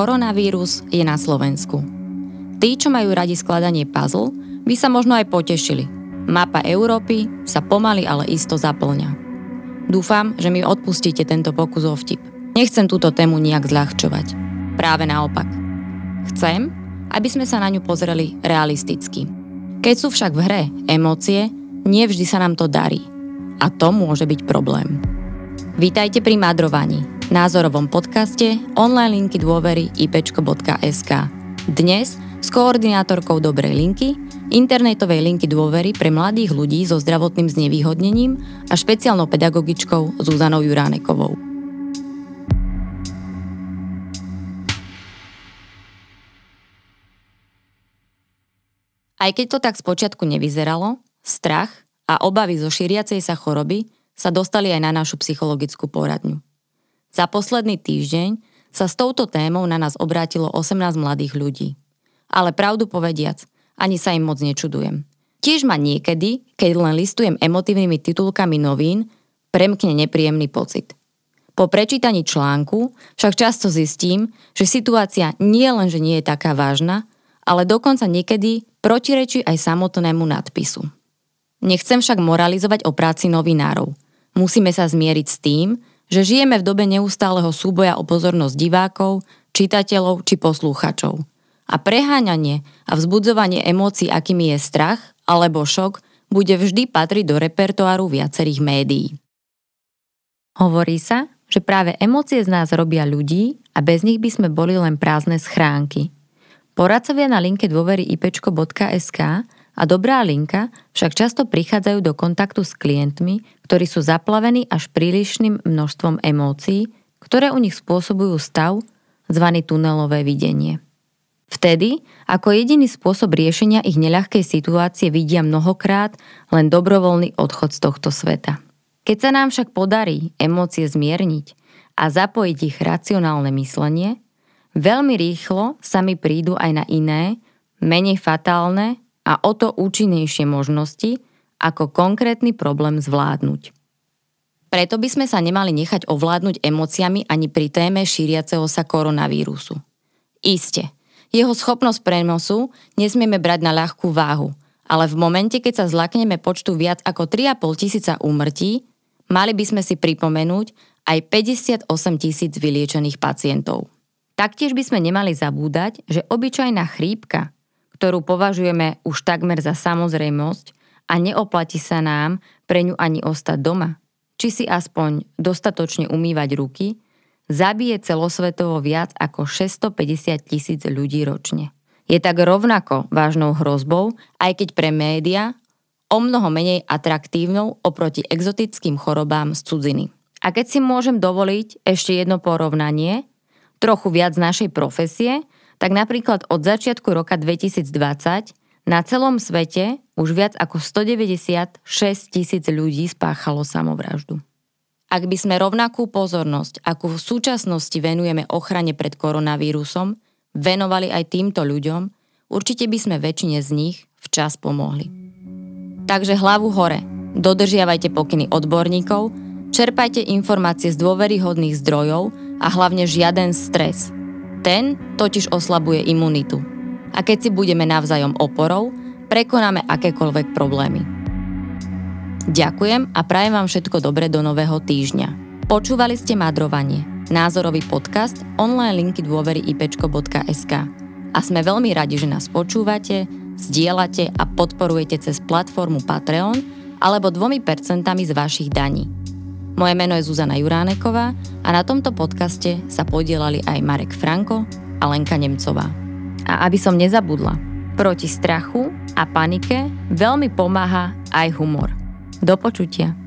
Koronavírus je na Slovensku. Tí, čo majú radi skladanie puzzle, by sa možno aj potešili. Mapa Európy sa pomaly, ale isto zaplňa. Dúfam, že mi odpustíte tento pokus o vtip. Nechcem túto tému nejak zľahčovať. Práve naopak. Chcem, aby sme sa na ňu pozreli realisticky. Keď sú však v hre emócie, nie vždy sa nám to darí. A to môže byť problém. Vítajte pri madrovaní, názorovom podcaste online linky dôvery ipečko.sk. Dnes s koordinátorkou Dobrej linky, internetovej linky dôvery pre mladých ľudí so zdravotným znevýhodnením a špeciálnou pedagogičkou Zuzanou Juránekovou. Aj keď to tak spočiatku nevyzeralo, strach a obavy zo šíriacej sa choroby sa dostali aj na našu psychologickú poradňu. Za posledný týždeň sa s touto témou na nás obrátilo 18 mladých ľudí. Ale pravdu povediac, ani sa im moc nečudujem. Tiež ma niekedy, keď len listujem emotívnymi titulkami novín, premkne nepríjemný pocit. Po prečítaní článku však často zistím, že situácia nie len, že nie je taká vážna, ale dokonca niekedy protirečí aj samotnému nadpisu. Nechcem však moralizovať o práci novinárov. Musíme sa zmieriť s tým, že žijeme v dobe neustáleho súboja o pozornosť divákov, čitateľov či poslúchačov. A preháňanie a vzbudzovanie emócií, akými je strach alebo šok, bude vždy patriť do repertoáru viacerých médií. Hovorí sa, že práve emócie z nás robia ľudí a bez nich by sme boli len prázdne schránky. Poradcovia na linke dôvery ipečko.sk a dobrá linka však často prichádzajú do kontaktu s klientmi, ktorí sú zaplavení až prílišným množstvom emócií, ktoré u nich spôsobujú stav zvaný tunelové videnie. Vtedy, ako jediný spôsob riešenia ich neľahkej situácie vidia mnohokrát len dobrovoľný odchod z tohto sveta. Keď sa nám však podarí emócie zmierniť a zapojiť ich racionálne myslenie, veľmi rýchlo sa mi prídu aj na iné, menej fatálne a o to účinnejšie možnosti, ako konkrétny problém zvládnuť. Preto by sme sa nemali nechať ovládnuť emóciami ani pri téme šíriaceho sa koronavírusu. Isté, jeho schopnosť prenosu nesmieme brať na ľahkú váhu, ale v momente, keď sa zlakneme počtu viac ako 3,5 tisíca úmrtí, mali by sme si pripomenúť aj 58 tisíc vyliečených pacientov. Taktiež by sme nemali zabúdať, že obyčajná chrípka ktorú považujeme už takmer za samozrejmosť a neoplatí sa nám pre ňu ani ostať doma, či si aspoň dostatočne umývať ruky, zabije celosvetovo viac ako 650 tisíc ľudí ročne. Je tak rovnako vážnou hrozbou, aj keď pre média o mnoho menej atraktívnou oproti exotickým chorobám z cudziny. A keď si môžem dovoliť ešte jedno porovnanie, trochu viac našej profesie, tak napríklad od začiatku roka 2020 na celom svete už viac ako 196 tisíc ľudí spáchalo samovraždu. Ak by sme rovnakú pozornosť, akú v súčasnosti venujeme ochrane pred koronavírusom, venovali aj týmto ľuďom, určite by sme väčšine z nich včas pomohli. Takže hlavu hore, dodržiavajte pokyny odborníkov, čerpajte informácie z dôveryhodných zdrojov a hlavne žiaden stres – ten totiž oslabuje imunitu. A keď si budeme navzájom oporou, prekonáme akékoľvek problémy. Ďakujem a prajem vám všetko dobre do nového týždňa. Počúvali ste Madrovanie, názorový podcast online linky dôvery ipečko.sk. A sme veľmi radi, že nás počúvate, zdieľate a podporujete cez platformu Patreon alebo dvomi percentami z vašich daní. Moje meno je Zuzana Juráneková a na tomto podcaste sa podielali aj Marek Franko a Lenka Nemcová. A aby som nezabudla, proti strachu a panike veľmi pomáha aj humor. Do počutia.